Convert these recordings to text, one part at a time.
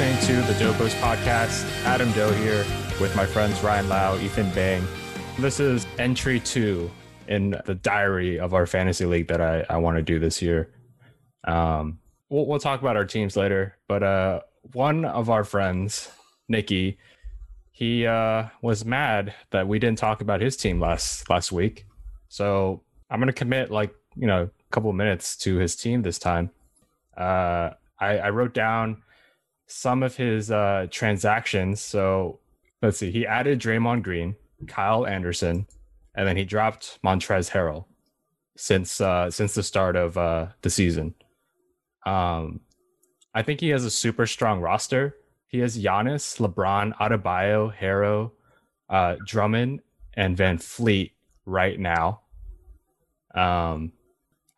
listening to the Dopos podcast. Adam Doe here with my friends Ryan Lau, Ethan Bang. This is entry two in the diary of our fantasy league that I, I want to do this year. Um, we'll, we'll talk about our teams later, but uh, one of our friends, Nikki, he uh, was mad that we didn't talk about his team last last week. So I'm gonna commit like you know a couple minutes to his team this time. Uh, I, I wrote down some of his uh, transactions. So let's see. He added Draymond Green, Kyle Anderson, and then he dropped Montrezl Harrell since uh, since the start of uh, the season. Um, I think he has a super strong roster. He has Giannis, LeBron, Adebayo, Herro, uh, Drummond, and VanVleet right now. Um,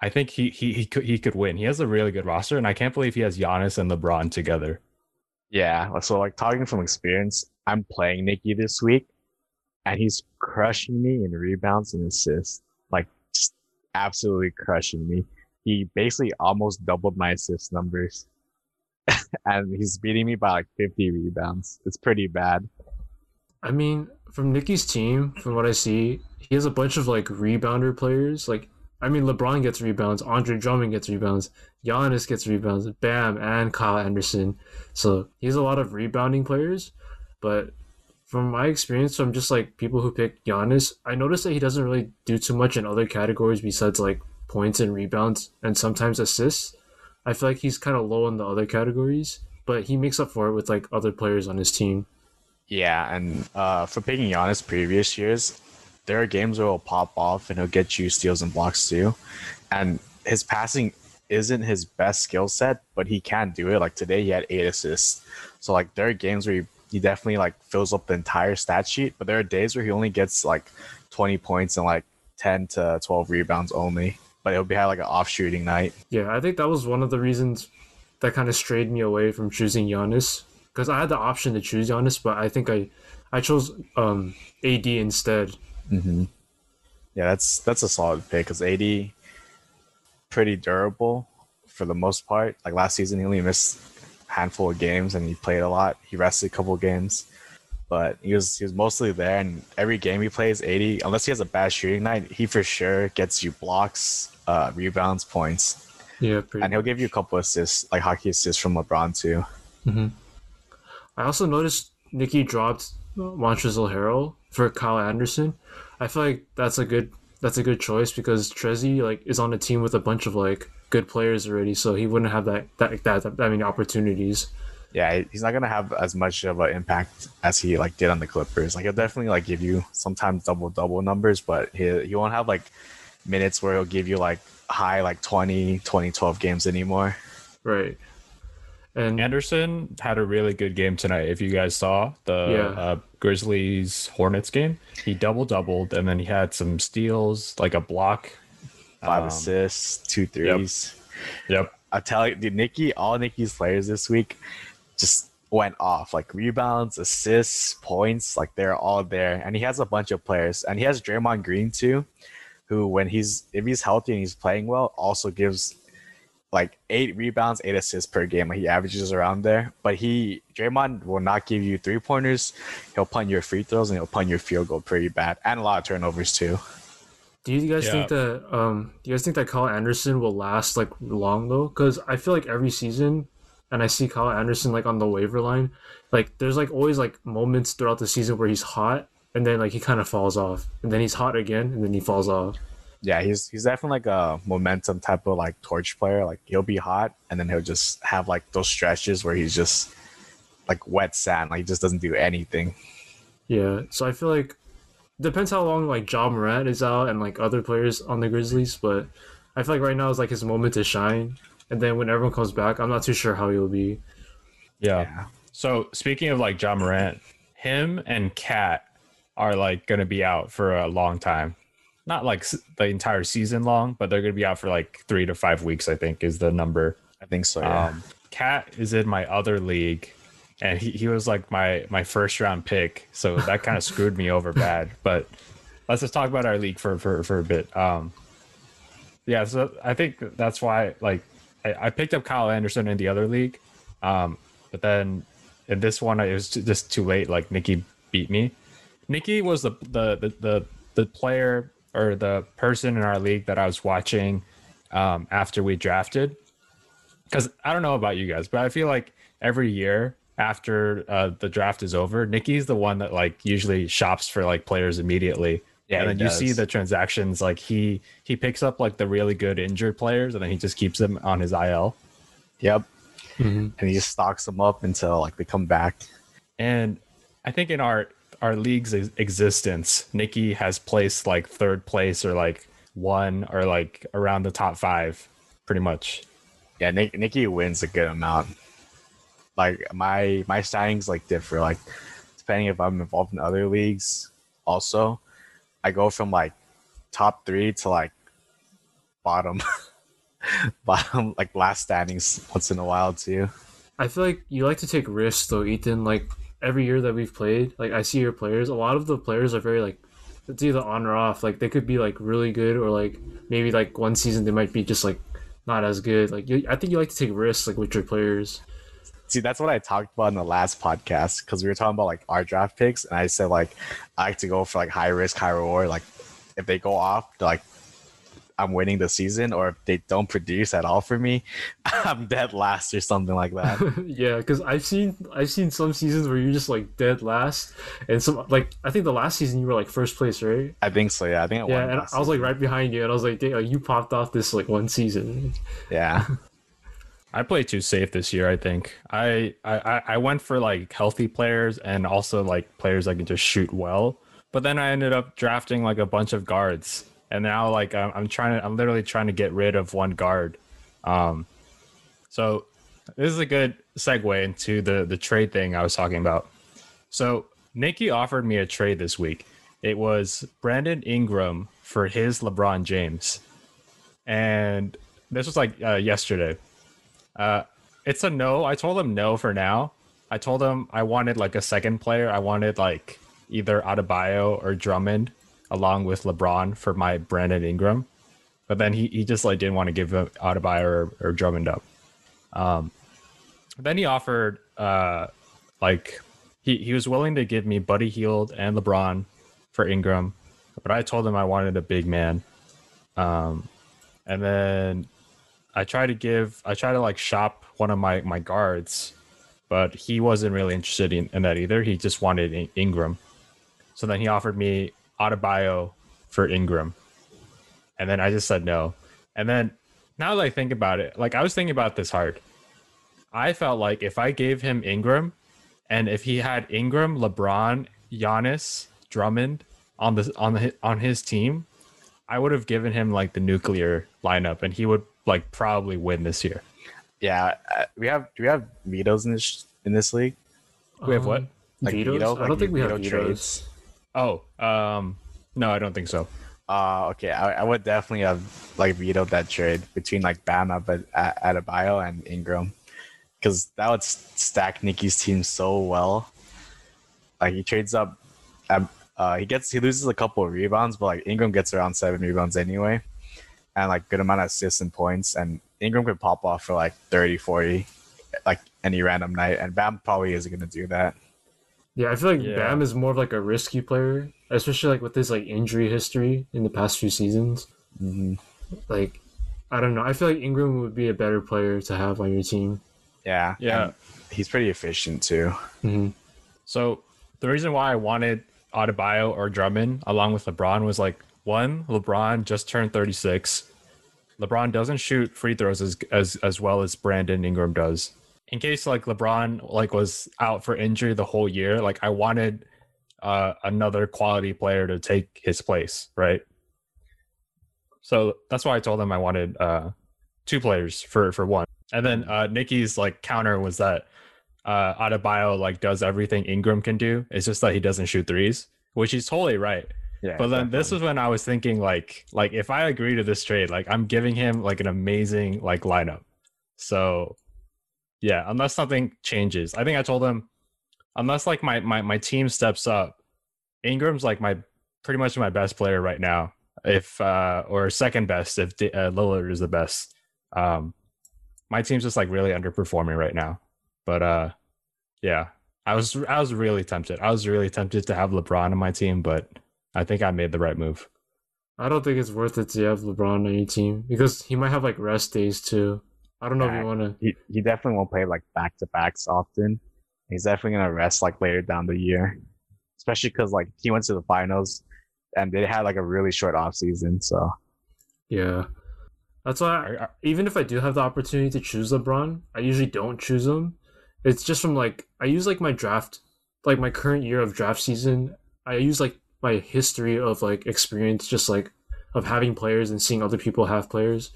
I think he he he could he could win. He has a really good roster, and I can't believe he has Giannis and LeBron together. Yeah, so like talking from experience, I'm playing Nikki this week, and he's crushing me in rebounds and assists. Like just absolutely crushing me. He basically almost doubled my assist numbers. and he's beating me by like 50 rebounds. It's pretty bad. I mean, from Nikki's team, from what I see, he has a bunch of like rebounder players. Like, I mean, LeBron gets rebounds, Andre Drummond gets rebounds, Giannis gets rebounds, Bam, and Kyle Anderson. So he's a lot of rebounding players. But from my experience, from just like people who pick Giannis, I noticed that he doesn't really do too much in other categories besides like points and rebounds and sometimes assists. I feel like he's kind of low in the other categories, but he makes up for it with like other players on his team. Yeah, and uh, for picking Giannis previous years, there are games where he'll pop off and he'll get you steals and blocks too. And his passing isn't his best skill set, but he can do it. Like today, he had eight assists. So like there are games where he, he definitely like fills up the entire stat sheet, but there are days where he only gets like 20 points and like 10 to 12 rebounds only but it'll be had like an off shooting night. Yeah, I think that was one of the reasons that kind of strayed me away from choosing Giannis because I had the option to choose Giannis, but I think I I chose um, AD instead. Mm-hmm. Yeah, that's that's a solid pick because AD pretty durable for the most part. Like last season, he only missed a handful of games and he played a lot. He rested a couple games, but he was he was mostly there. And every game he plays, AD, unless he has a bad shooting night, he for sure gets you blocks, uh, rebounds, points. Yeah, and he'll give you a couple assists, like hockey assists from LeBron too. Mm-hmm. I also noticed Nikki dropped Montrezl Harrell for Kyle Anderson. I feel like that's a good that's a good choice because Trezzy like is on a team with a bunch of like good players already, so he wouldn't have that that that, that many opportunities. Yeah, he's not gonna have as much of an impact as he like did on the Clippers. Like he'll definitely like give you sometimes double double numbers, but he he won't have like minutes where he'll give you like high like 20, 20, 12 games anymore. Right. And Anderson had a really good game tonight. If you guys saw the yeah. uh, Grizzlies Hornets game, he double doubled and then he had some steals, like a block, five um, assists, two threes. Yep. yep. I tell you, dude, Nikki, all Nikki's players this week just went off. Like rebounds, assists, points, like they're all there. And he has a bunch of players, and he has Draymond Green too who when he's if he's healthy and he's playing well, also gives like eight rebounds, eight assists per game. Like he averages around there. But he Draymond will not give you three pointers. He'll punt your free throws and he'll punt your field goal pretty bad. And a lot of turnovers too. Do you guys yeah. think that um do you guys think that Kyle Anderson will last like long though? Because I feel like every season and I see Kyle Anderson like on the waiver line, like there's like always like moments throughout the season where he's hot and then like he kind of falls off, and then he's hot again, and then he falls off. Yeah, he's he's definitely like a momentum type of like torch player. Like he'll be hot, and then he'll just have like those stretches where he's just like wet sand, like he just doesn't do anything. Yeah, so I feel like depends how long like Ja Morant is out and like other players on the Grizzlies, but I feel like right now is like his moment to shine. And then when everyone comes back, I'm not too sure how he'll be. Yeah. yeah. So speaking of like Ja Morant, him and Cat are like going to be out for a long time. Not like the entire season long, but they're going to be out for like three to five weeks. I think is the number. I think so. Yeah. Um, Cat is in my other league, and he, he was like my my first round pick, so that kind of screwed me over bad. But let's just talk about our league for for for a bit. Um, yeah, so I think that's why like I, I picked up Kyle Anderson in the other league, um, but then in this one it was just too late. Like Nikki beat me. Nikki was the the the the, the player or the person in our league that I was watching um, after we drafted. Because I don't know about you guys, but I feel like every year after uh, the draft is over, Nikki's the one that like usually shops for like players immediately. Yeah, and then you see the transactions like he he picks up like the really good injured players and then he just keeps them on his IL. Yep. Mhm. And he just stocks them up until like they come back. And I think in our our league's ex- existence, Nikki has placed like third place or like one or like around the top five, pretty much. Yeah, Nick, Nikki wins a good amount. Like my my standings like differ. Like depending if I'm involved in other leagues, also, I go from like top three to like bottom, bottom like last standings once in a while too. I feel like you like to take risks though, Ethan. Like every year that we've played, like I see your players. A lot of the players are very like it's either on or off. Like they could be like really good or like maybe like one season they might be just like not as good. Like you, I think you like to take risks like with your players. See, that's what I talked about in the last podcast because we were talking about like our draft picks, and I said like I like to go for like high risk, high reward. Like if they go off, like I'm winning the season, or if they don't produce at all for me, I'm dead last or something like that. yeah, because I've seen I've seen some seasons where you're just like dead last, and some like I think the last season you were like first place, right? I think so. Yeah, I think I Yeah, and last I was like right behind you, and I was like, "Dang, like, you popped off this like one season. yeah, I played too safe this year. I think I I I- I went for like healthy players and also like players that can just shoot well. But then I ended up drafting like a bunch of guards, and now like I'm, I'm trying to I'm literally trying to get rid of one guard. Um, so this is a good segue into the the trade thing I was talking about. So Nikki offered me a trade this week. It was Brandon Ingram for his LeBron James, and this was like uh, yesterday. Uh, it's a no. I told him no for now. I told him I wanted like a second player. I wanted like either Adebayo or Drummond along with LeBron for my Brandon Ingram. But then he, he just like didn't want to give him Adebayo or, or Drummond up. Um, then he offered uh like he, he was willing to give me Buddy Hield and LeBron for Ingram, but I told him I wanted a big man. Um, and then I tried to give I tried to like shop one of my my guards, but he wasn't really interested in, in that either. He just wanted In- Ingram. So then he offered me Adebayo for Ingram. And then I just said no. And then now that I think about it, like I was thinking about this hard. I felt like if I gave him Ingram and if he had Ingram, LeBron, Giannis, Drummond on the on the on his team, I would have given him like the nuclear lineup and he would like probably win this year. yeah. Uh, we have do we have vetoes in this in this league? We have what? Like vetoes? veto- I don't think we have veto vetoes. Oh, um no, I don't think so. Uh, okay. I, I would definitely have like vetoed that trade between like Bama, but at Adebayo and Ingram, because that would stack Nikki's team so well. Like he trades up, um, uh, he gets he loses a couple of rebounds, but like Ingram gets around seven rebounds anyway, and like good amount of assists and points, and Ingram could pop off for like 30, 40, like any random night, and Bam probably isn't gonna do that. Yeah, I feel like Yeah. Bam is more of like a risky player, especially like with his like injury history in the past few seasons. Mhm. Like, I don't know. I feel like Ingram would be a better player to have on your team. Yeah, Yeah. and he's pretty efficient too. hmm So the reason why I wanted Adebayo or Drummond along with LeBron was like one, LeBron just turned 36. LeBron doesn't shoot free throws as as as well as Brandon Ingram does. In case like LeBron like was out for injury the whole year, like I wanted uh another quality player to take his place, right? So that's why I told him I wanted uh two players for for one. And then uh Nikki's like counter was that uh Adebayo like does everything Ingram can do. It's just that he doesn't shoot threes, which he's totally right. Yeah, But then this definitely. was when I was thinking like like if I agree to this trade, like I'm giving him like an amazing like lineup. So yeah, unless something changes. I think I told him unless like my my my team steps up, Ingram's like my pretty much my best player right now. If uh or second best if uh, Lillard is the best. Um my team's just like really underperforming right now. But uh Yeah, I was I was really tempted. I was really tempted to have LeBron on my team, but I think I made the right move. I don't think it's worth it to have LeBron on your team because he might have like rest days too. I don't know if you want to. He, he definitely won't play like back to backs often. He's definitely gonna rest like later down the year, especially because like he went to the finals and they had like a really short off season. So Yeah, that's why. I, even if I do have the opportunity to choose LeBron, I usually don't choose him. It's just from like I use like my draft, like my current year of draft season. I use like my history of like experience, just like of having players and seeing other people have players.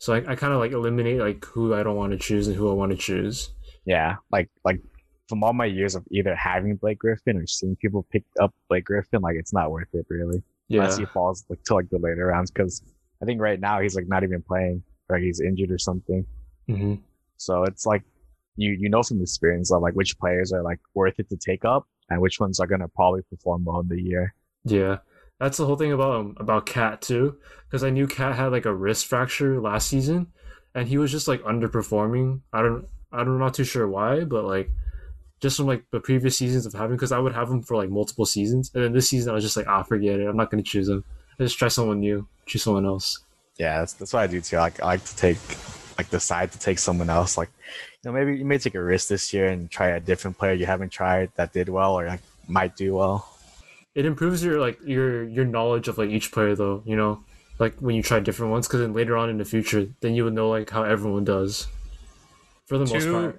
So I, I kind of like eliminate like who I don't want to choose and who I want to choose. yeah, like like from all my years of either having Blake Griffin or seeing people pick up Blake Griffin, like it's not worth it really. Yeah, Unless he falls like to like the later rounds, because I think right now he's like not even playing, or he's injured or something. hmm So it's like you you know from experience of like which players are like worth it to take up and which ones are gonna probably perform well in the year. Yeah, that's the whole thing about um, about Cat too, because I knew Cat had like a wrist fracture last season, and he was just like underperforming. I don't, I don't, not too sure why, but like just from like the previous seasons of having, because I would have him for like multiple seasons, and then this season I was just like, ah, forget it, I'm not gonna choose him. I just try someone new, choose someone else. Yeah, that's that's what I do too. Like I like to take like decide to take someone else. Like you know maybe you may take a risk this year and try a different player you haven't tried that did well or like might do well. It improves your like your your knowledge of like each player though, you know, like when you try different ones, because then later on in the future, then you would know like how everyone does. For the most part.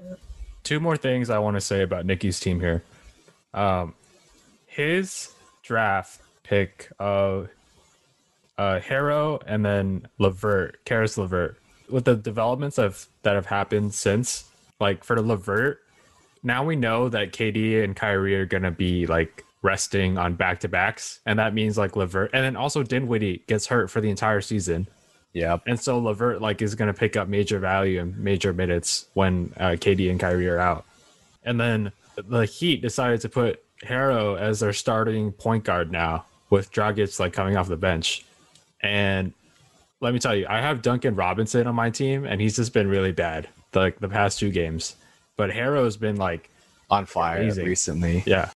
two more things I want to say about Nikki's team here. Um, his draft pick of uh, Herro and then Levert, Caris Levert, with the developments of that have happened since, like for the Levert, now we know that KD and Kyrie are gonna be like resting on back to backs, and that means like Levert, and then also Dinwiddie gets hurt for the entire season. Yeah, And so Levert like is going to pick up major value and major minutes when uh, KD and Kyrie are out. And then the Heat decided to put Herro as their starting point guard now with Dragic like coming off the bench. And let me tell you, I have Duncan Robinson on my team and he's just been really bad like the past two games. But Herro's been like, On fire Amazing. recently. yeah,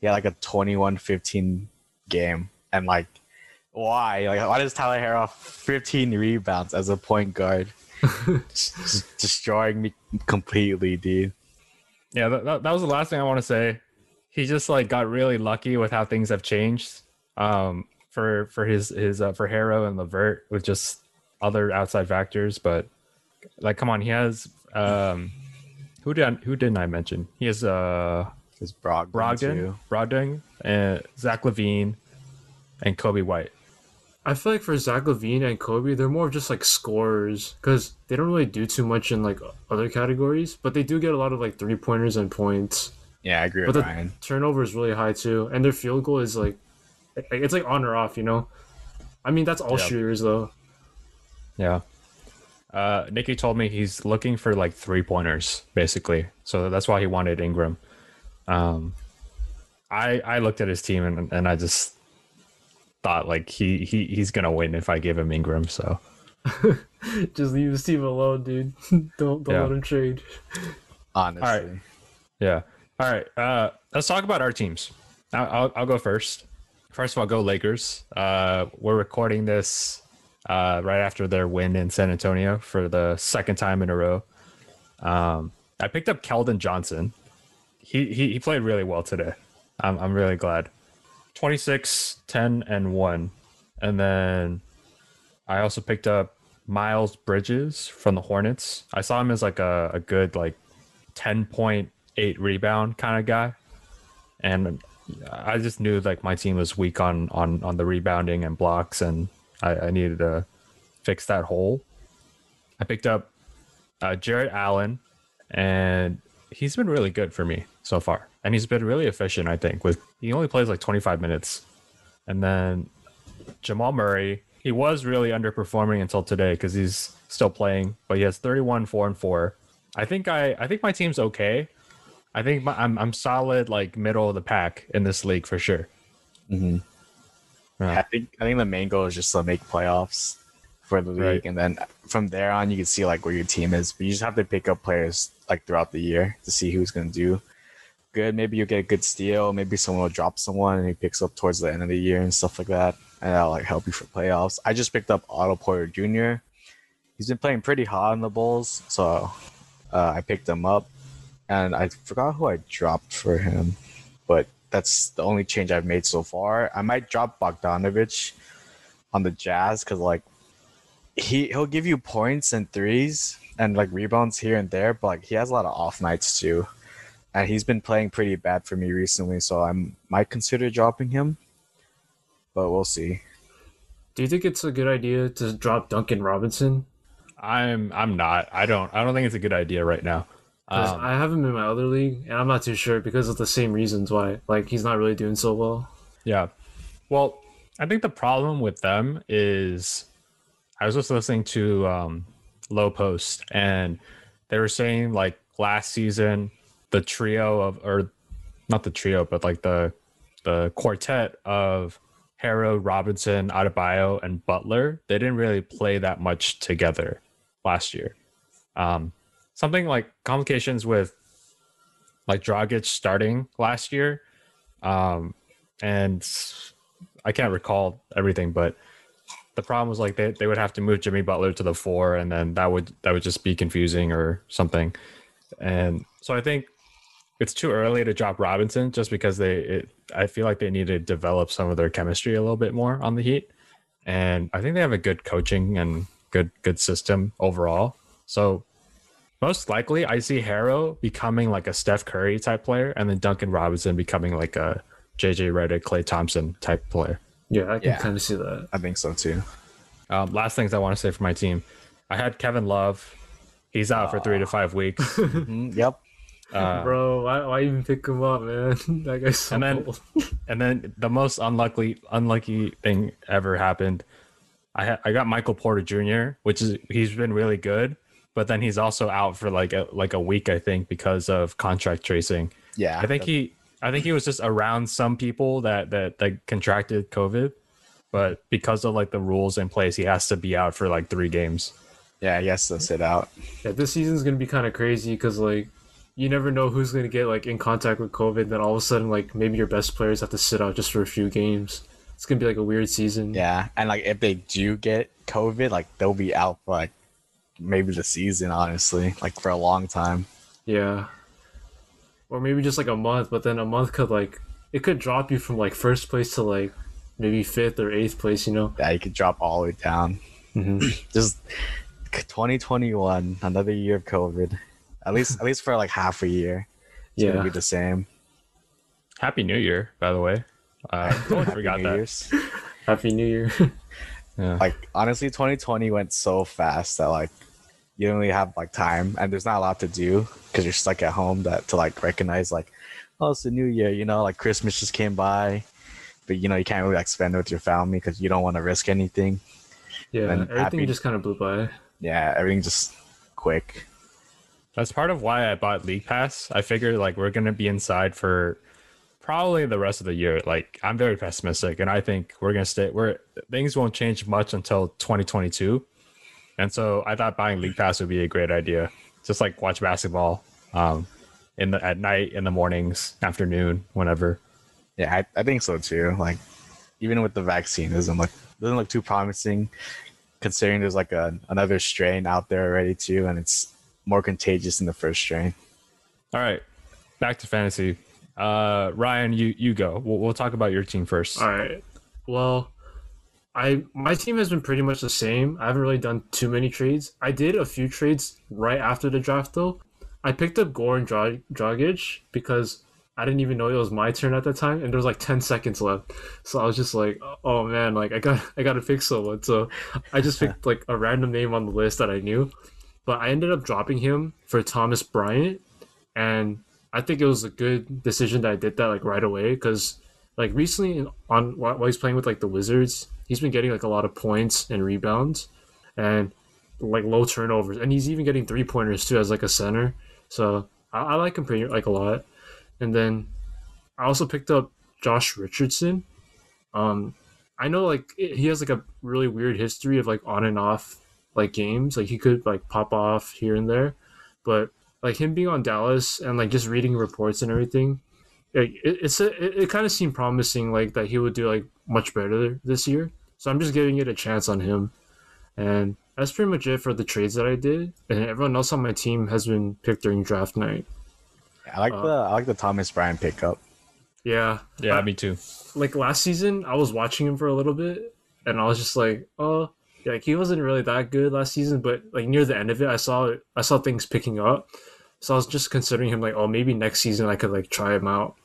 He had like a 21-15 game and like why? Like why does Tyler Herro 15 rebounds as a point guard? just, just destroying me completely, dude. Yeah, that, that, that was the last thing I want to say. He just like got really lucky with how things have changed. Um, for for his his uh, for Herro and Levert with just other outside factors, but like, come on, he has um, who did I, who didn't I mention? He has uh His Brogdon, Brogdon, too. Brogdon, and Zach LaVine, and Coby White. I feel like for Zach LaVine and Coby, they're more of just like scorers because they don't really do too much in like other categories, but they do get a lot of like three pointers and points. Yeah, I agree But with the Ryan. turnover is really high too, and their field goal is like it's like on or off, you know. I mean, that's all Yeah. shooters though. Yeah. Uh, Nikki told me he's looking for like three pointers, basically. So that's why he wanted Ingram. Um, I I looked at his team and, and I just thought like he, he he's gonna win if I give him Ingram. So Just leave his team alone, dude. don't don't Yeah. let him trade. Honestly. yeah. All right. Uh, let's talk about our teams. I'll, I'll I'll go first. First of all, go Lakers. Uh, we're recording this uh, right after their win in San Antonio for the second time in a row. Um, I picked up Keldon Johnson. He, he he played really well today. I'm I'm really glad. 26, 10, and 1. And then I also picked up Miles Bridges from the Hornets. I saw him as like a, a good like 10.8 rebound kind of guy. And I just knew like my team was weak on on on the rebounding and blocks and I, I needed to fix that hole. I picked up uh, Jarrett Allen and he's been really good for me so far. And he's been really efficient, I think. With he only plays like 25 minutes. And then Jamal Murray, he was really underperforming until today because he's still playing, but he has 31, 4 and 4. I think I I think my team's okay. I think my, I'm I'm solid like middle of the pack in this league for sure. Mhm. Yeah. I think I think the main goal is just to make playoffs for the league, Right. and then from there on, you can see like where your team is. But you just have to pick up players like throughout the year to see who's going to do. Good. Maybe you get a good steal. Maybe someone will drop someone and he picks up towards the end of the year and stuff like that, and that'll like help you for playoffs. I just picked up Otto Porter Jr. He's been playing pretty hot on the Bulls, so uh, I picked him up, and I forgot who I dropped for him, but that's the only change I've made so far. I might drop Bogdanovich on the Jazz because like he he'll give you points and threes and like rebounds here and there, but like he has a lot of off nights too, and he's been playing pretty bad for me recently. So I might consider dropping him, but we'll see. Do you think it's a good idea to drop Duncan Robinson? I'm I'm not. I don't I don't think it's a good idea right now. Um, I have him in my other league, and I'm not too sure because of the same reasons why. Like he's not really doing so well. Yeah. Well, I think the problem with them is I was just listening to um, Lowe Post and they were saying like last season the trio of or not the trio but like the the quartet of Herro, Robinson, Adebayo, and Butler they didn't really play that much together last year. Um, something like complications with like Dragic starting last year. Um, and I can't recall everything, but the problem was like they, they would have to move Jimmy Butler to the four, and then that would that would just be confusing or something. And so I think it's too early to drop Robinson just because they it, I feel like they need to develop some of their chemistry a little bit more on the Heat, and I think they have a good coaching and good good system overall. So most likely, I see Herro becoming like a Steph Curry type player, and then Duncan Robinson becoming like a JJ Redick, Klay Thompson type player. Yeah, I can Yeah. kind of see that. I think so too. Um, last things I want to say for my team, I had Kevin Love. He's out for three to five weeks. Mhm, yep. Uh, Bro, why, why even pick him up, man? that guy's so And then- old. and then the most unlucky unlucky thing ever happened. I ha- I got Michael Porter Jr., which is he's been really good, but then he's also out for like a, like a week, I think, because of contract tracing. Yeah. I think he I think he was just around some people that that that contracted COVID, but because of like the rules in place, he has to be out for like three games. Yeah, he has to sit out. Yeah, this season's gonna be kind of crazy because like you never know who's gonna get like in contact with COVID. Then all of a sudden, like maybe your best players have to sit out just for a few games. It's gonna be like a weird season. Yeah, and like if they do get COVID, like they'll be out for like maybe the season. Honestly, like for a long time. Yeah. Or maybe just like a month, but then a month could like it could drop you from like first place to like maybe fifth or eighth place. You know. Yeah, you could drop all the way down. Mm-hmm. Just 2021, another year of COVID. At least, at least for like half a year. It's Yeah. gonna be the same. Happy New Year, by the way. Uh, totally Happy forgot New that. Year's. Happy New Year. Yeah. Like honestly, 2020 went so fast that like you don't really have like time, and there's not a lot to do because you're stuck at home. That to like recognize like, oh, it's the new year. You know, like Christmas just came by, but you know you can't really like spend it with your family because you don't want to risk anything. yeah, And everything happy- just kind of blew by. Yeah, everything just quick. That's part of why I bought League Pass. I figured like we're gonna be inside for probably the rest of the year. Like I'm very pessimistic, and I think we're gonna stay. We're things won't change much until 2022, and so I thought buying League Pass would be a great idea. Just like watch basketball, um, in the at night, in the mornings, afternoon, whenever. Yeah, I, I think so too. Like even with the vaccine, doesn't look doesn't look too promising, considering there's like a another strain out there already too, and it's more contagious than the first strain. All right, back to fantasy. Uh, Ryan, you you go. We'll, we'll talk about your team first. All right. Well, I my team has been pretty much the same. I haven't really done too many trades. I did a few trades right after the draft though. I picked up Goran Dra- Dragic because I didn't even know it was my turn at that time, and there was like ten seconds left. So I was just like, "Oh man, like I got I got to pick someone." So I just picked like a random name on the list that I knew, but I ended up dropping him for Thomas Bryant, and I think it was a good decision that I did that like right away because like recently on while he's playing with like the Wizards, he's been getting like a lot of points and rebounds and like low turnovers, and he's even getting three pointers too as like a center. So I, I like him pretty like a lot. And then I also picked up Josh Richardson. Um, I know like he has like a really weird history of like on and off like games. Like he could like pop off here and there, but like him being on Dallas and like just reading reports and everything, like it, it's a, it, it kind of seemed promising like that he would do like much better this year. So I'm just giving it a chance on him, and that's pretty much it for the trades that I did. And everyone else on my team has been picked during draft night. I like Uh, the I like the Thomas Bryant pickup. Yeah, Yeah, I- me too. like last season, I was watching him for a little bit, and I was just like, oh, yeah, like he wasn't really that good last season, but like near the end of it, I saw I saw things picking up, so I was just considering him like, oh, maybe next season I could like try him out,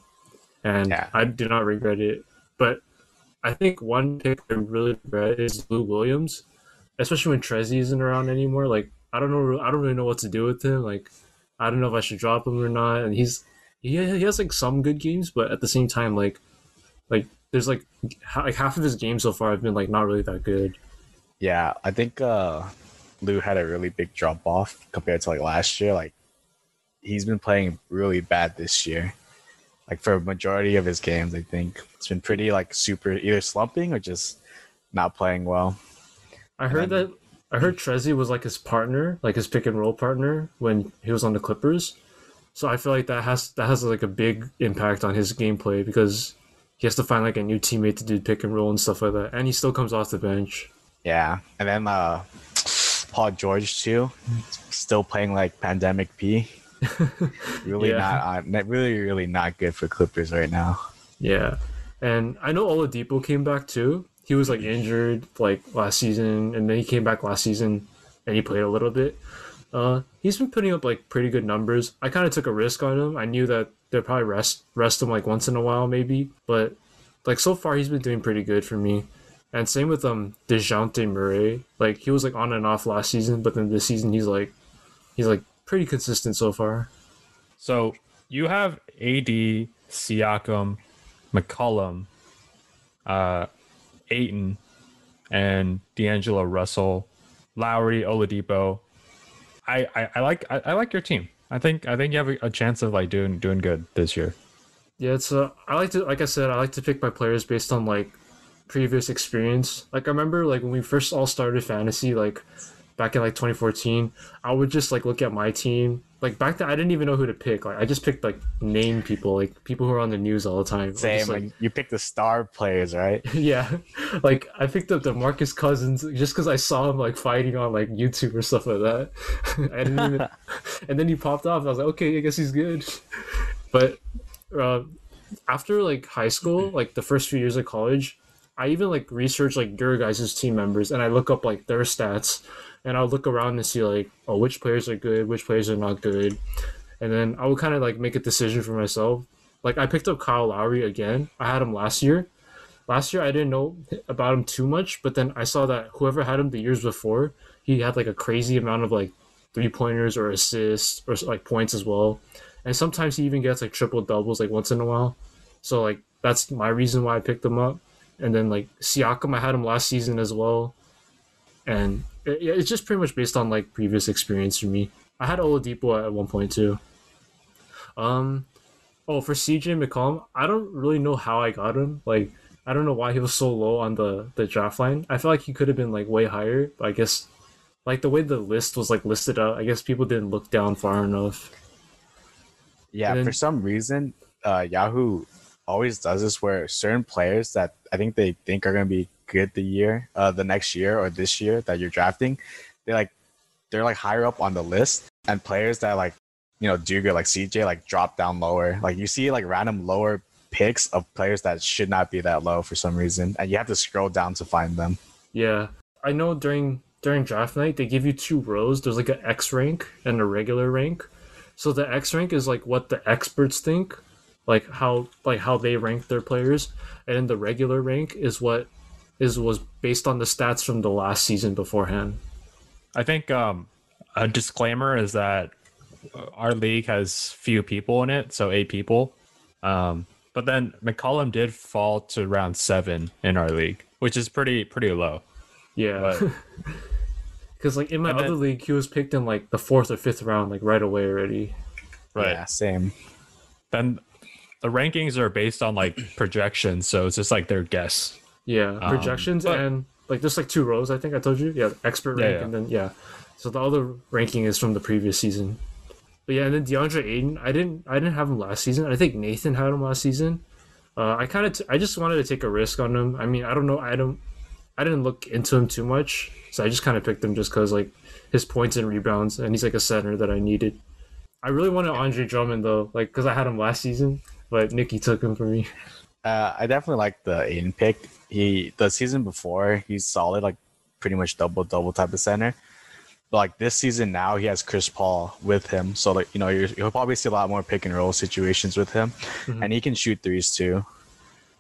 and Yeah. I do not regret it. But I think one pick I really regret is Lou Williams, especially when Trezzy isn't around anymore. Like I don't know, I don't really know what to do with him. Like I don't know if I should drop him or not, and he's he he has like some good games, but at the same time, like like there's like like half of his games so far have been like not really that good. Yeah, I think uh Lou had a really big drop off compared to like last year. Like he's been playing really bad this year. Like for a majority of his games, I think it's been pretty like super either slumping or just not playing well. I heard then- that I heard Trezzy was like his partner, like his pick and roll partner when he was on the Clippers. So I feel like that has that has like a big impact on his gameplay because he has to find like a new teammate to do pick and roll and stuff like that, and he still comes off the bench. Yeah, and then uh Paul George too, still playing like pandemic P. really Yeah. not uh, really really not good for Clippers right now. Yeah, and I know Oladipo came back too. He was like injured like last season, and then he came back last season, and he played a little bit. Uh, he's been putting up like pretty good numbers. I kind of took a risk on him. I knew that they'd probably rest rest him like once in a while, maybe. But like so far, he's been doing pretty good for me. And same with um Dejounte Murray. Like he was like on and off last season, but then this season he's like he's like pretty consistent so far. So you have AD, Siakam, McCollum, uh, Ayton, and D'Angelo Russell, Lowry, Oladipo. I, I, I like I, I like your team. I think I think you have a, a chance of like doing doing good this year. Yeah, it's uh, I like to like I said, I like to pick my players based on like previous experience. Like I remember like when we first all started fantasy, like back in like 2014, I would just like look at my team. Like back then, I didn't even know who to pick. Like I just picked like name people, like people who are on the news all the time. Same, just, like, you pick the star players, right? yeah, like I picked up DeMarcus Cousins just because I saw him like fighting on like YouTube or stuff like that. I didn't even, and then he popped off. I was like, okay, I guess he's good. But uh, after like high school, like the first few years of college, I even like research like your guys' team members and I look up like their stats and I'll look around and see like oh which players are good, which players are not good, and then I will kind of like make a decision for myself. Like I picked up Kyle Lowry again. I had him last year. Last year I didn't know about him too much, but then I saw that whoever had him the years before, he had like a crazy amount of like three pointers or assists or like points as well. And sometimes he even gets like triple doubles like once in a while. So like that's my reason why I picked him up. And then like Siakam, I had him last season as well. And it, it's just pretty much based on like previous experience for me. I had Oladipo at one point too. Um, oh for CJ McCollum, I don't really know how I got him. Like I don't know why he was so low on the the draft line. I feel like he could have been like way higher, but I guess like the way the list was like listed out, I guess people didn't look down far enough. Yeah, then- for some reason, uh, Yahoo always does this where certain players that I think they think are going to be good the year, uh, the next year or this year that you're drafting, they like they're like higher up on the list, and players that like you know do good like CJ like drop down lower. Like you see like random lower picks of players that should not be that low for some reason, and you have to scroll down to find them. Yeah, I know during during draft night they give you two rows. There's like an X rank and a regular rank. So the X rank is like what the experts think, like how like how they rank their players, and then the regular rank is what is was based on the stats from the last season beforehand. I think um, a disclaimer is that our league has few people in it, so eight people. Um, but then McCollum did fall to round seven in our league, which is pretty pretty low. Yeah, But because like in my And other then- league, he was picked in like the fourth or fifth round, like right away already. right Yeah, same. then, the rankings are based on like projections, so it's just like their guess. Yeah, Um, projections but- and like there's like two rows. I think I told you. Yeah, expert rank yeah. and then yeah. So the other ranking is from the previous season. but yeah, and then DeAndre Ayton, I didn't I didn't have him last season. I think Nathan had him last season. Uh, I kind of t- I just wanted to take a risk on him. I mean, I don't know. I don't I didn't look into him too much, so I just kind of picked him just because like his points and rebounds, and he's like a center that I needed. I really wanted Andre Drummond though, like because I had him last season, but Nikki took him for me. Uh, I definitely like the Ayton pick. He the season before he's solid, like pretty much double double type of center. But like this season now, he has Chris Paul with him, so like you know you will probably see a lot more pick and roll situations with him, Mhm. and he can shoot threes too.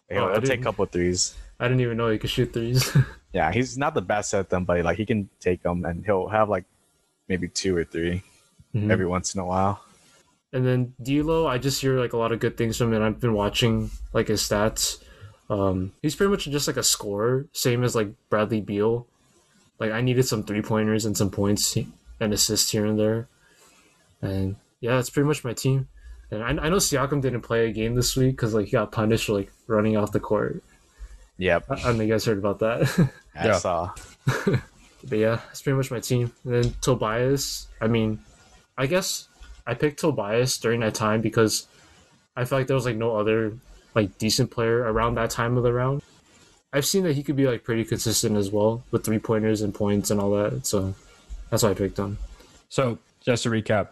He'll, Oh, he'll take a couple threes. I didn't even know he could shoot threes. Yeah, he's not the best at them, but like he can take them, and he'll have like maybe two or 3 Mhm. every once in a while. And then D'Lo, I just hear like a lot of good things from him. I've been watching like his stats. Um, he's pretty much just like a scorer, same as like Bradley Beal. Like I needed some three pointers and some points and assists here and there. And yeah, that's pretty much my team. And I, I know Siakam didn't play a game this week because like he got punished for like running off the court. Yep, I, I don't know if you guys heard about that. I Yeah. saw. But yeah, that's pretty much my team. And then Tobias, I mean, I guess I picked Tobias during that time because I felt like there was like no other like decent player around that time of the round. I've seen that he could be like pretty consistent as well with three pointers and points and all that. So that's why I picked him. So just to recap,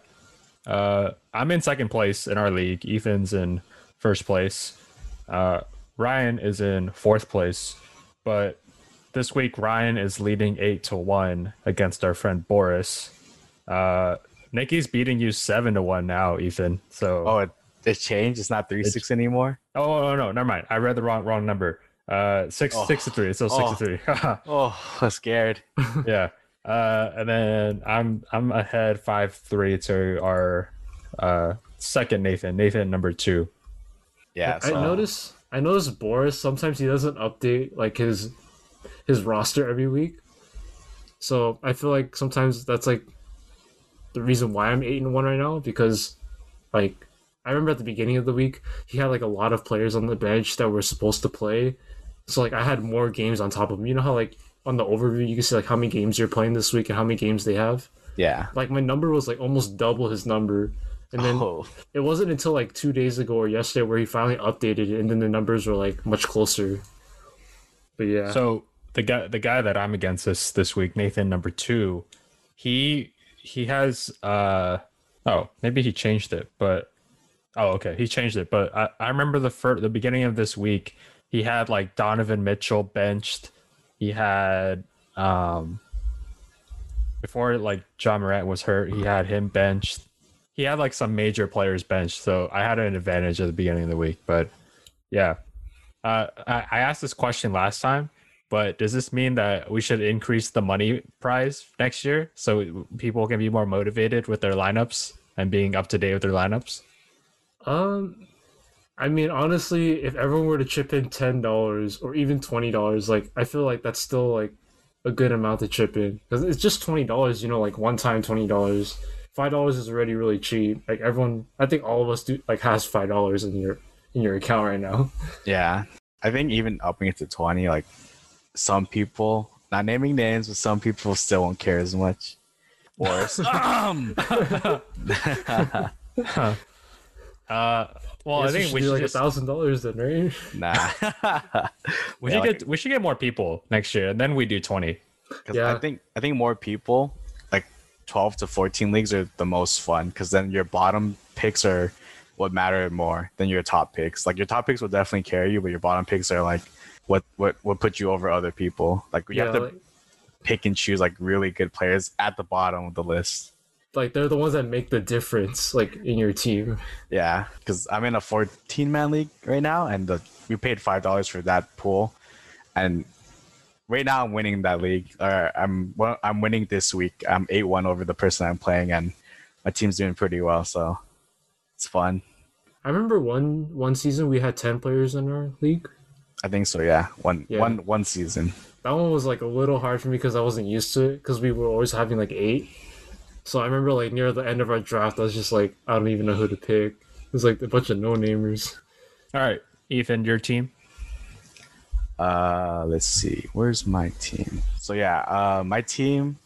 uh, I'm in second place in our league. Ethan's in first place. Uh, Ryan is in fourth place, but this week Ryan is leading eight to one against our friend Boris. Uh, Nikki's beating you seven to one now, Ethan. So Oh, it, it changed. It's not three six anymore. oh, no, no, never mind. I read the wrong wrong number. Uh, six Oh. six to three. So six Oh. to three. Oh, I'm scared. yeah. Uh, and then I'm I'm ahead five three to our uh second Nathan. Nathan number two. Yeah, I so notice I notice Boris sometimes he doesn't update like his his roster every week. So I feel like sometimes that's like the reason why I'm eight and one right now because like I remember at the beginning of the week he had like a lot of players on the bench that were supposed to play. So like I had more games on top of him. You know how like on the overview you can see like how many games you're playing this week and how many games they have. yeah. Like my number was like almost double his number. And then oh, it wasn't until like two days ago or yesterday where he finally updated it, and then the numbers were like much closer. But yeah, So the guy the guy that I'm against this this week, Nathan number two, he he has uh oh maybe he changed it, but oh okay he changed it. But I, I remember the first the beginning of this week he had like Donovan Mitchell benched. He had um before like Ja Morant was hurt, he had him benched. He had like some major players benched, so I had an advantage at the beginning of the week. But yeah, uh, I, I asked this question last time, but does this mean that we should increase the money prize next year so people can be more motivated with their lineups and being up to date with their lineups? um, I mean honestly, if everyone were to chip in ten dollars or even twenty dollars, like I feel like that's still like a good amount to chip in because it's just twenty dollars. You know, like one time twenty dollars. Five dollars is already really cheap. Like everyone, I think all of us do like has five dollars in your in your account right now. yeah. I think even upping it to twenty, like some people, not naming names, but some people still won't care as much. Or um, Uh, well, I Guess you think should we do should like a just, thousand dollars then, right? nah. we Yeah, should like- get we should get more people next year, and then we do twenty. 'Cause Yeah. I think I think more people, like twelve to fourteen leagues, are the most fun because then your bottom picks are what matter more than your top picks. Like your top picks will definitely carry you, but your bottom picks are like what what what put you over other people. Like you yeah, have to like, pick and choose like really good players at the bottom of the list. like they're the ones that make the difference, like in your team. Yeah, because I'm in a 14 man league right now, and the, we paid five dollars for that pool, and right now I'm winning that league. Or I'm I'm winning this week. I'm eight one over the person I'm playing, and my team's doing pretty well. So it's fun. I remember one one season we had ten players in our league. I think so. Yeah, one Yeah. one one season. That one was like a little hard for me because I wasn't used to it because we were always having like eight. So I remember like near the end of our draft, I was just like, I don't even know who to pick. It was like a bunch of no namers. All right, Ethan, your team. Uh, let's see. Where's my team? So yeah, uh, my team: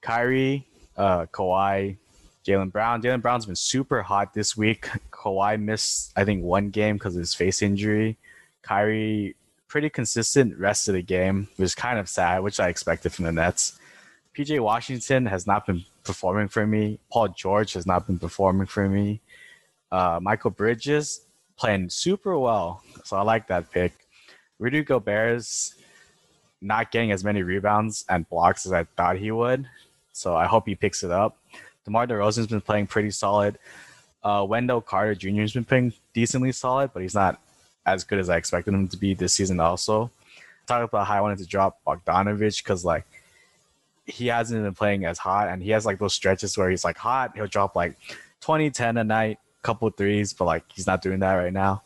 Kyrie, uh, Kawhi, Jaylen Brown. Jaylen Brown's been super hot this week. Kawhi missed, I think, one game because of his face injury. Kyrie, pretty consistent rest of the game, which is kind of sad, which I expected from the Nets. PJ Washington has not been performing for me. Paul George has not been performing for me. Uh, Mikal Bridges playing super well, so I like that pick. Rudy Gobert's not getting as many rebounds and blocks as I thought he would, so I hope he picks it up. DeMar DeRozan's been playing pretty solid. Uh, Wendell Carter Jr. has been playing decently solid, but he's not as good as I expected him to be this season. Also, talk about how I wanted to drop Bogdanovich because like he hasn't been playing as hot, and he has like those stretches where he's like hot. He'll drop like 20, 10 a night, couple threes, but like he's not doing that right now.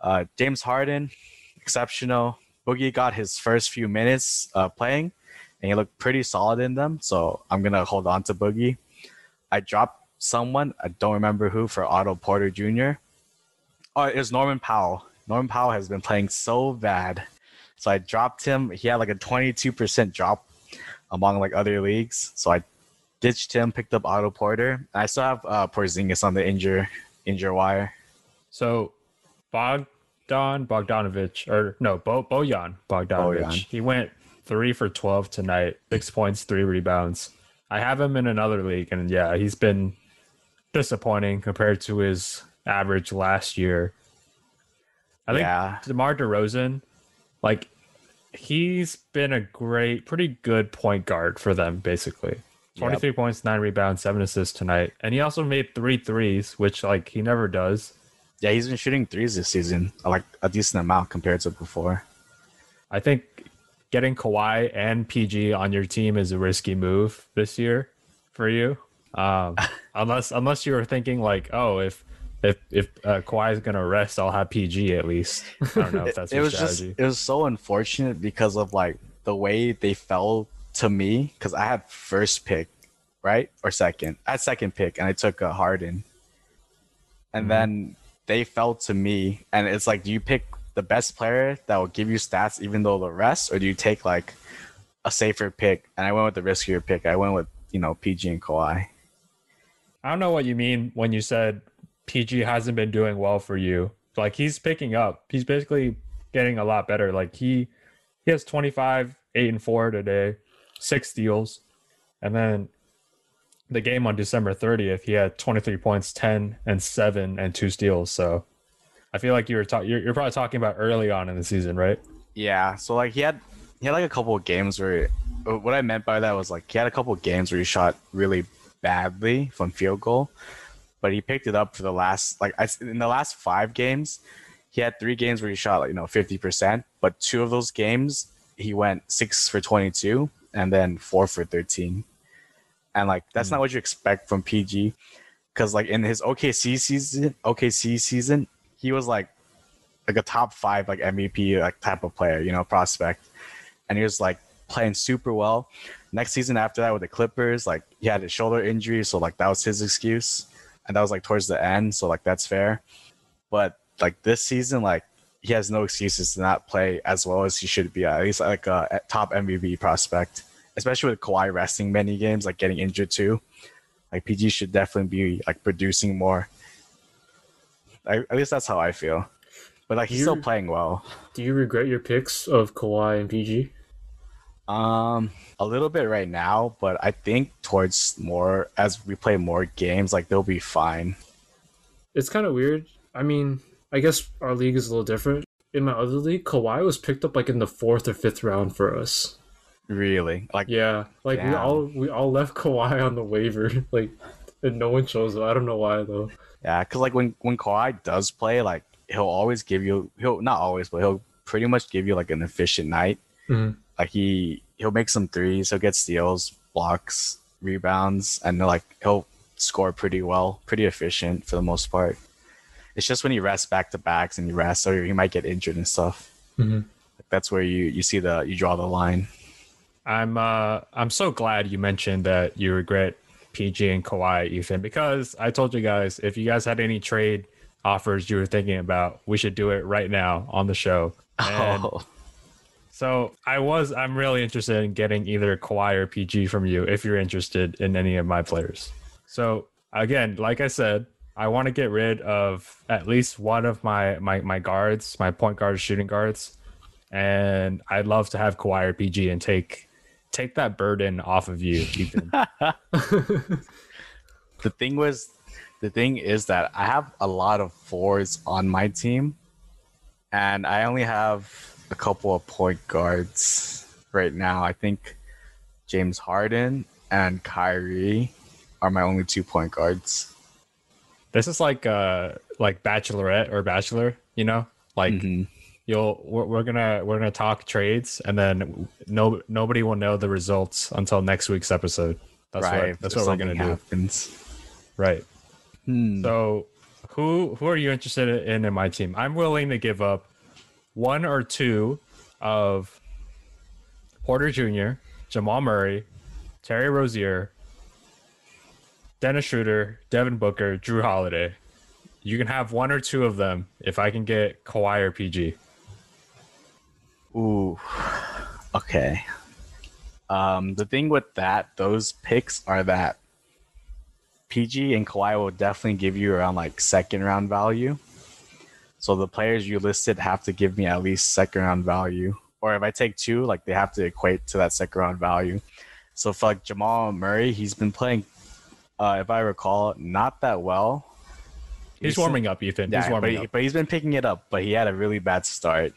Uh, James Harden, exceptional. Boogie got his first few minutes uh, playing, and he looked pretty solid in them. So I'm gonna hold on to Boogie. I dropped someone I don't remember who for Otto Porter Jr. Oh, it was Norman Powell. Norman Powell has been playing so bad, so I dropped him. He had like a 22% drop among like other leagues, so I ditched him, picked up Otto Porter. I still have uh, Porzingis on the injure injure wire. So Bogdan Bogdanovich, or no, Bo, Bojan Bogdanovich, Bojan. he went three for 12 tonight, six points, three rebounds. I have him in another league, and yeah, he's been disappointing compared to his average last year. I think yeah, DeMar DeRozan, like, he's been a great, pretty good point guard for them, basically. 23 points, nine rebounds, seven assists tonight. And he also made three threes, which, like, he never does. yeah, he's been shooting threes this season, like a decent amount compared to before. I think getting Kawhi and PG on your team is a risky move this year for you. Um, unless unless you were thinking like, oh, if if if uh, Kawhi is gonna rest, I'll have PG at least. I don't know if that's it was strategy. just it was so unfortunate because of like the way they fell to me because I had first pick, right or second. I had second pick and I took a Harden, and Mhm. then they fell to me. And it's like, do you pick the best player that will give you stats even though the rest, or do you take like a safer pick? And I went with the riskier pick. I went with you know PG and Kawhi. I don't know what you mean when you said PG hasn't been doing well for you. Like he's picking up. He's basically getting a lot better. Like he he has 25, 8 and 4 today, six steals. And then the game on December 30th, he had 23 points, 10 and 7 and 2 steals. So I feel like you were talking you're, you're probably talking about early on in the season, right? Yeah, so like he had he had like a couple of games where uh, what I meant by that was like he had a couple of games where he shot really badly from field goal, but he picked it up for the last like I, in the last five games, he had three games where he shot like you know fifty percent, but two of those games he went six for twenty two and then four for thirteen, and like that's Hmm. not what you expect from PG, because like in his OKC season, OKC season, he was like like a top five like MVP like type of player, you know, prospect. And he was like playing super well. Next season after that with the Clippers, like he had a shoulder injury, so like that was his excuse. And that was like towards the end, so like that's fair. But like this season, like he has no excuses to not play as well as he should be. At least like a top MVP prospect, especially with Kawhi resting many games, like getting injured too. Like PG should definitely be like producing more. I, at least that's how I feel. But like he's still playing well. Do you regret your picks of Kawhi and PG? Um, a little bit right now, but I think towards more as we play more games, like they'll be fine. It's kind of weird. I mean, I guess our league is a little different. In my other league, Kawhi was picked up like in the fourth or fifth round for us. Really, like Yeah, like we all we all left Kawhi on the waiver, like, and no one chose him. I don't know why though. yeah, because like when when Kawhi does play, like he'll always give you he'll not always, but he'll pretty much give you like an efficient night. Mhm. Like he he'll make some threes, he'll get steals, blocks, rebounds, and like he'll score pretty well, pretty efficient for the most part. It's just when he rests back to backs and he rests, or he might get injured and stuff. Mhm. That's where you you see the you draw the line. I'm uh I'm so glad you mentioned that you regret PG and Kawhi, Ethan, because I told you guys if you guys had any trade offers you were thinking about, we should do it right now on the show. And Oh, so I was I'm really interested in getting either Kawhi or PG from you if you're interested in any of my players. So again, like I said, I want to get rid of at least one of my my my guards, my point guards, shooting guards, and I'd love to have Kawhi or PG and take take that burden off of you, Ethan. the thing was, the thing is that I have a lot of fours on my team, and I only have a couple of point guards right now. I think James Harden and Kyrie are my only two point guards. this is like uh like Bachelorette or Bachelor, you know, like. Mhm. You'll we're, we're gonna we're gonna talk trades and then no nobody will know the results until next week's episode. That's right. what that's if what we're gonna something do. happens. Right. Hmm. So, who who are you interested in in my team? I'm willing to give up one or two of Porter Jr., Jamal Murray, Terry Rozier, Dennis Schroeder, Devin Booker, Jrue Holiday. You can have one or two of them if I can get Kawhi or PG. Ooh. Okay. Um, the thing with that, those picks are that PG and Kawhi will definitely give you around like second round value. So the players you listed have to give me at least second round value. Or if I take two, like they have to equate to that second round value. So for like Jamal Murray, he's been playing, uh, if I recall, not that well. He's warming up, Ethan. Yeah, He's but, warming he, up. but he's been picking it up, but he had a really bad start.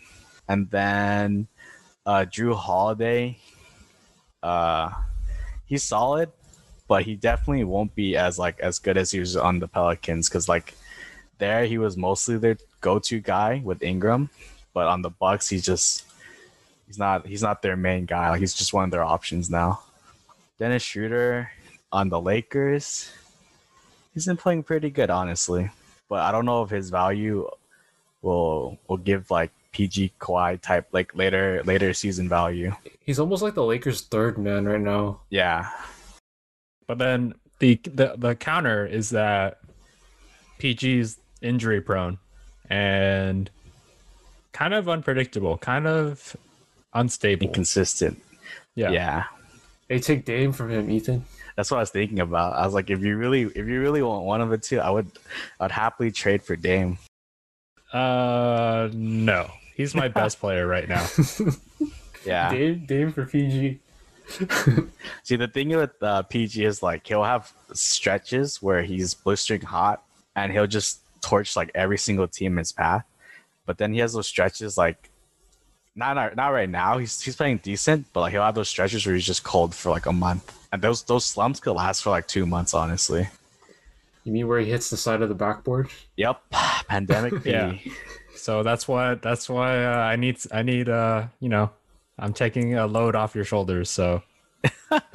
And then uh, Jrue Holiday, uh, he's solid, but he definitely won't be as like as good as he was on the Pelicans because like there he was mostly their go-to guy with Ingram, but on the Bucks he's just he's not he's not their main guy. Like he's just one of their options now. Dennis Schroeder on the Lakers, he's been playing pretty good honestly, but I don't know if his value will will give like PG Kawhi type like later later season value. He's almost like the Lakers' third man right now. Yeah, But then the the the counter is that PG's injury prone and kind of unpredictable, kind of unstable. inconsistent. yeah. yeah. They take Dame from him, Ethan. That's what I was thinking about. I was like, if you really, if you really want one of the two, I would, I'd happily trade for Dame. Uh, no, he's my best player right now. Yeah. Dame, Dame for PG. See, the thing with uh, PG is like he'll have stretches where he's blistering hot, and he'll just torch like every single team in his path. But then he has those stretches like, not not not right now. He's he's playing decent, but like he'll have those stretches where he's just cold for like a month, and those those slumps could last for like two months, honestly. You mean where he hits the side of the backboard? Yep, pandemic. Yeah. So that's why that's why uh, I need I need uh you know I'm taking a load off your shoulders. So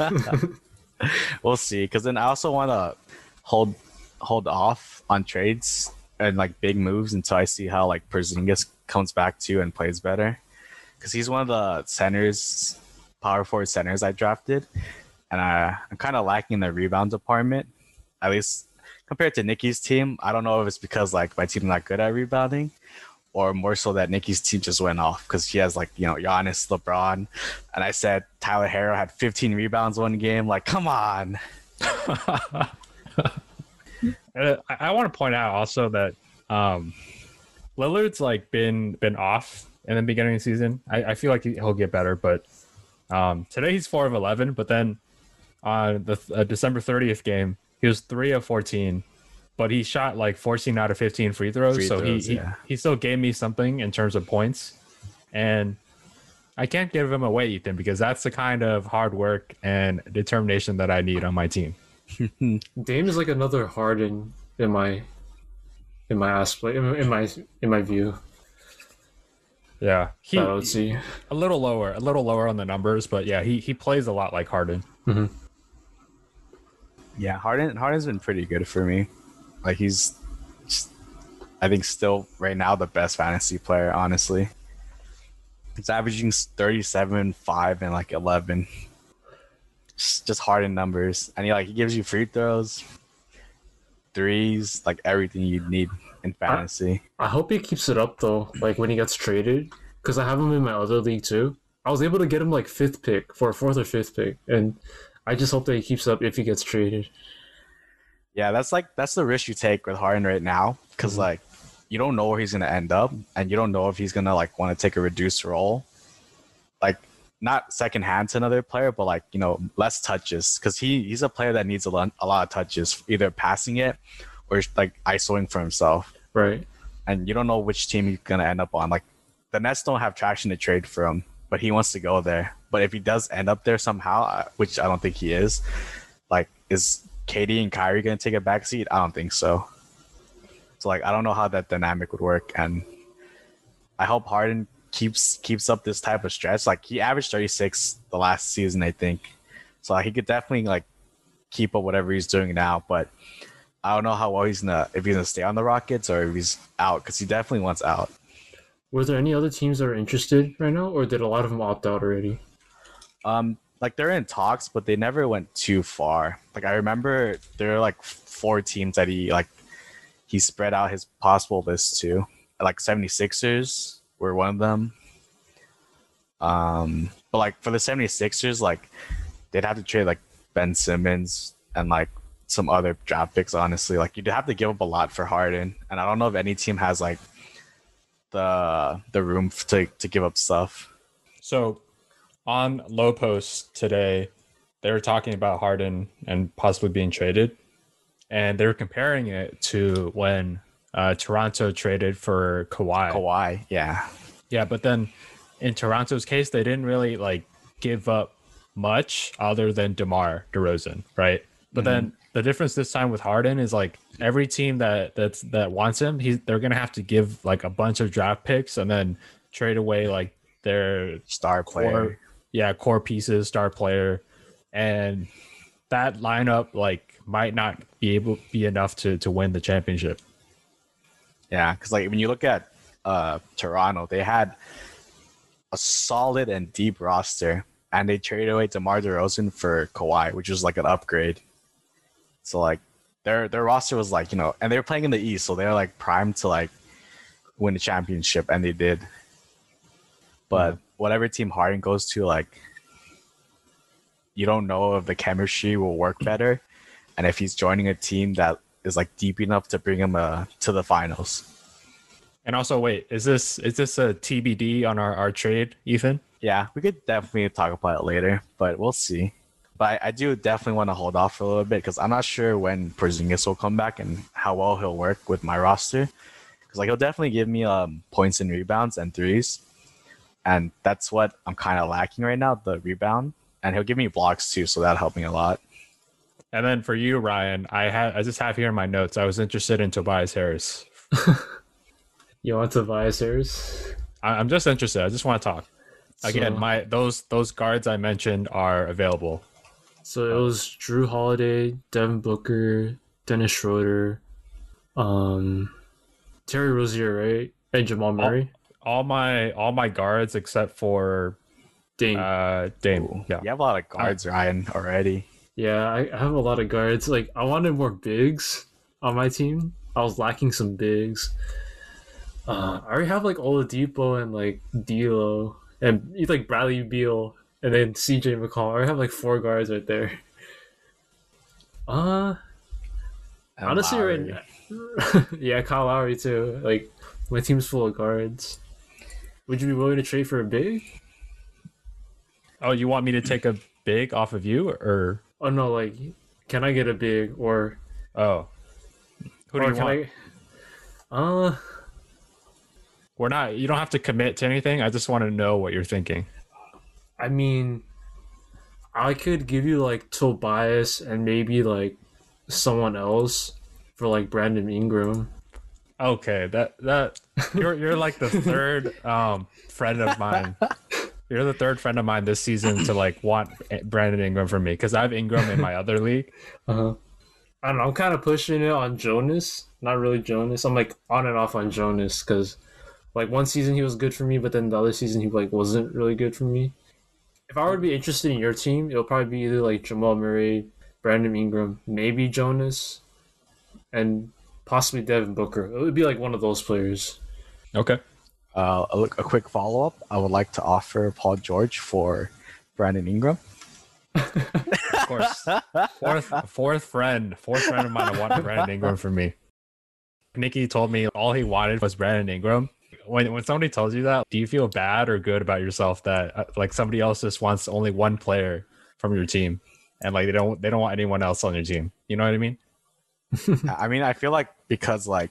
we'll see. Because then I also want to hold hold off on trades and like big moves until I see how like Porzingis comes back to and plays better. Because he's one of the centers, power forward centers I drafted, and I, I'm kind of lacking in the rebound department. At least compared to Nikki's team, I don't know if it's because like my team's not good at rebounding, or more so that Nikki's team just went off because she has like you know Giannis, LeBron, and I said Tyler Herro had 15 rebounds one game. Like, come on. Uh, I, I want to point out also that um, Lillard's like been been off in the beginning of the season. I, I feel like he, he'll get better, but um, today he's four of eleven. But then on the uh, December thirtieth game, he was three of fourteen, but he shot like fourteen out of fifteen free throws. Free so throws, he, yeah. he he still gave me something in terms of points, and I can't give him away, Ethan, because that's the kind of hard work and determination that I need on my team. Dame is like another Harden in my in my aspect in, in my in my view. Yeah, he, So let's see. a little lower, a little lower on the numbers, but yeah, he he plays a lot like Harden. Mm-hmm. Yeah, Harden Harden's been pretty good for me. Like he's, just, I think, still right now the best fantasy player. Honestly, he's averaging thirty-seven, five, and like eleven. Just, just Harden numbers, and he like he gives you free throws, threes, like everything you need in fantasy. I hope he keeps it up though. Like when he gets traded, because I have him in my other league too. I was able to get him like fifth pick for a fourth or fifth pick, and I just hope that he keeps up if he gets traded. Yeah, that's like that's the risk you take with Harden right now because Mhm. like you don't know where he's gonna end up, and you don't know if he's gonna like want to take a reduced role, like not second hand to another player, but like you know less touches because he he's a player that needs a lot a lot of touches, either passing it or like isoing for himself, Right. and you don't know which team he's gonna end up on. Like the Nets don't have traction to trade for him, but he wants to go there. But if he does end up there somehow, which I don't think he is, like is KD and Kyrie gonna take a backseat? I don't think so. So like I don't know how that dynamic would work, and I hope Harden keeps keeps up this type of stretch. Like he averaged 36 the last season, I think. So like, he could definitely like keep up whatever he's doing now, but I don't know how well he's gonna if he's gonna stay on the Rockets or if he's out because he definitely wants out. Were there any other teams that are interested right now, or did a lot of them opt out already? Um, like they're in talks, but they never went too far. Like I remember there are like four teams that he like he spread out his possible list to. Like 76ers were one of them. Um, but like for the 76ers, like they'd have to trade like Ben Simmons and like some other draft picks, honestly. Like you'd have to give up a lot for Harden. And I don't know if any team has like the the room to to give up stuff. So on Lowe Post today, they were talking about Harden and possibly being traded. And they were comparing it to when uh, Toronto traded for Kawhi. Kawhi, yeah. Yeah, but then in Toronto's case, they didn't really like give up much other than DeMar DeRozan, right? But then the difference this time with Harden is like every team that that's that wants him, he's they're gonna have to give like a bunch of draft picks and then trade away like their Star player. core, yeah, core pieces, star player, and that lineup like might not be able be enough to to win the championship. Yeah, because like when you look at uh Toronto, they had a solid and deep roster, and they traded away DeMar DeRozan for Kawhi, which was like an upgrade. So like their their roster was like you know, and they were playing in the East, so they were like primed to like win the championship, and they did. But whatever team Harden goes to, like you don't know if the chemistry will work better, and if he's joining a team that is like deep enough to bring him uh, to the finals. And also, wait, is this is this a TBD on our our trade, Ethan? Yeah, we could definitely talk about it later, but we'll see. But I, I do definitely want to hold off for a little bit because I'm not sure when Porzingis will come back and how well he'll work with my roster. Because like he'll definitely give me um points and rebounds and threes, and that's what I'm kind of lacking right now, the rebound. And he'll give me blocks too, so that'll help me a lot. And then for you, Ryan, I had I just have here in my notes. I was interested in Tobias Harris. You want Tobias Harris? I, I'm just interested. I just want to talk. Again, So- my those those guards I mentioned are available. So it was Jrue Holiday, Devin Booker, Dennis Schroeder, um, Terry Rozier, right, and Jamal Murray. All my all my guards except for Dame. uh Dame. Yeah. You have a lot of guards, Ryan, already. Yeah, I, I have a lot of guards. Like I wanted more bigs on my team. I was lacking some bigs. Uh, I already have like Oladipo and like D'Lo and like Bradley Beal and then CJ McCall. I already have like four guards right there. Uh, And Honestly, right Lowry. now, yeah, Kyle Lowry too. Like my team's full of guards. Would you be willing to trade for a big? Oh, you want me to take a big off of you or Oh no, like can I get a big or oh? Who do you can want? I? Uh, We're not. You don't have to commit to anything. I just want to know what you're thinking. I mean, I could give you like Tobias and maybe like someone else for like Brandon Ingram. Okay, that that you're you're like the third um friend of mine. You're the third friend of mine this season to like want Brandon Ingram for me because I have Ingram in my other league. Uh-huh. I don't know. I'm kind of pushing it on Jonas. Not really Jonas. I'm like on and off on Jonas because like one season he was good for me, but then the other season he like wasn't really good for me. If I were to be interested in your team, it'll probably be either like Jamal Murray, Brandon Ingram, maybe Jonas, and possibly Devin Booker. It would be like one of those players. Okay. Uh, a, a quick follow up. I would like to offer Paul George for Brandon Ingram. Of course. Fourth, fourth friend, fourth friend of mine wanted Brandon Ingram for me. Nikki told me all he wanted was Brandon Ingram. When when somebody tells you that, do you feel bad or good about yourself that uh, like somebody else just wants only one player from your team, and like they don't they don't want anyone else on your team? You know what I mean? I mean, I feel like because like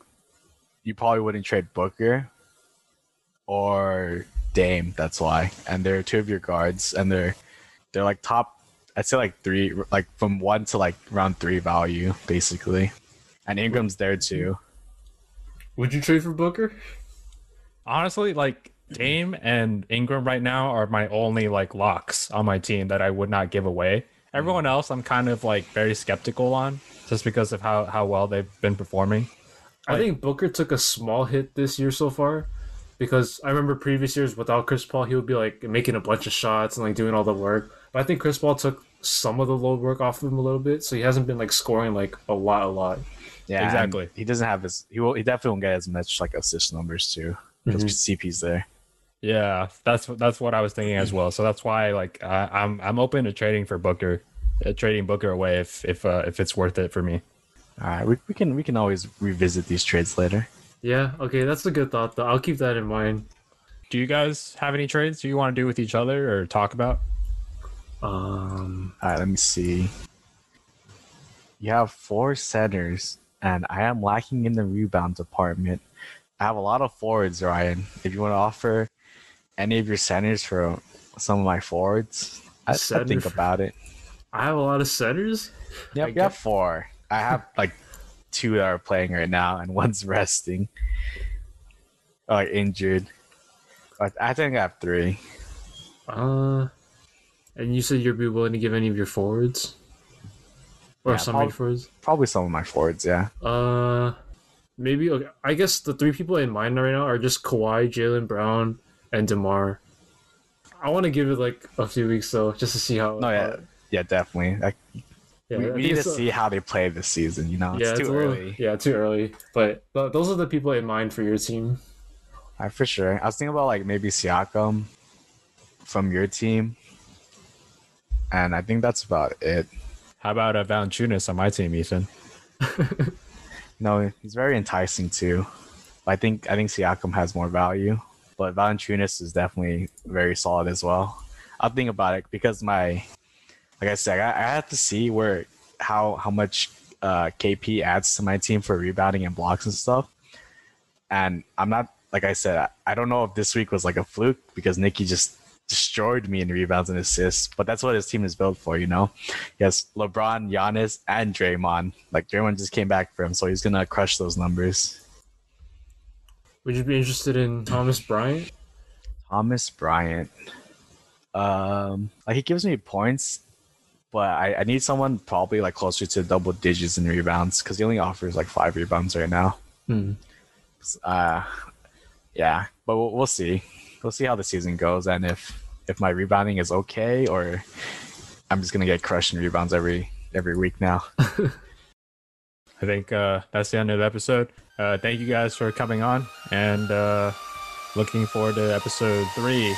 you probably wouldn't trade Booker or Dame. That's why, and they're two of your guards, and they're they're like top. I'd say like three, like from one to like round three value, basically. And Ingram's there too. Would you trade for Booker? Honestly, like Dame and Ingram right now are my only like locks on my team that I would not give away. Everyone else, I'm kind of like very skeptical on, just because of how how well they've been performing. I think Booker took a small hit this year so far because I remember previous years without Chris Paul, he would be like making a bunch of shots and like doing all the work. But I think Chris Paul took some of the load work off of him a little bit, so he hasn't been like scoring like a lot, a lot. Yeah, Exactly. He doesn't have his. He will. He definitely won't get as much like assist numbers too because CP's there. Yeah, that's that's what I was thinking as well. So that's why like I, I'm I'm open to trading for Booker, uh, trading Booker away if if uh, if it's worth it for me. All right, we, we can we can always revisit these trades later. Yeah, okay, that's a good thought though. I'll keep that in mind. Do you guys have any trades you want to do with each other or talk about? Um, All right, let me see. You have four centers, and I am lacking in the rebound department. I have a lot of forwards, Ryan. If you want to offer any of your centers for some of my forwards, I, I Center think for- about it. I have a lot of centers. Yep, I you have four. I have like two that are playing right now, and one's resting, or injured. I think I have three. Uh, and you said you'd be willing to give any of your forwards, or Yeah, some of your forwards. Probably some of my forwards, yeah. Uh, maybe. Okay, I guess the three people in mind right now are just Kawhi, Jaylen Brown, and Demar. I want to give it like a few weeks though, just to see how. No, yeah, yeah, definitely. Like, yeah. we, we need to it's a- see how they play this season. You know, it's yeah, too it's a little- early. yeah, too early. But th- those are the people in mind for your team. I for sure. I was thinking about like maybe Siakam from your team, and I think that's about it. How about uh, Valanciunas on my team, Ethan? No, he's very enticing too. I think I think Siakam has more value, but Valanciunas is definitely very solid as well. I'll think about it because my, like I said, I, I have to see where how how much uh, KP adds to my team for rebounding and blocks and stuff. And I'm not like I said, I, I don't know if this week was like a fluke because Nikki just destroyed me in rebounds and assists. But that's what his team is built for, you know. He has LeBron, Giannis, and Draymond. Like Draymond just came back for him, so he's gonna crush those numbers. Would you be interested in Thomas Bryant? Thomas Bryant. Um, like he gives me points, but I, I need someone probably like closer to double digits in rebounds because he only offers like five rebounds right now. Hmm. Uh, yeah, but we'll, we'll see. We'll see how the season goes and if if my rebounding is okay or I'm just gonna get crushed in rebounds every every week now. I think uh, that's the end of the episode. Uh, thank you guys for coming on and uh, looking forward to episode three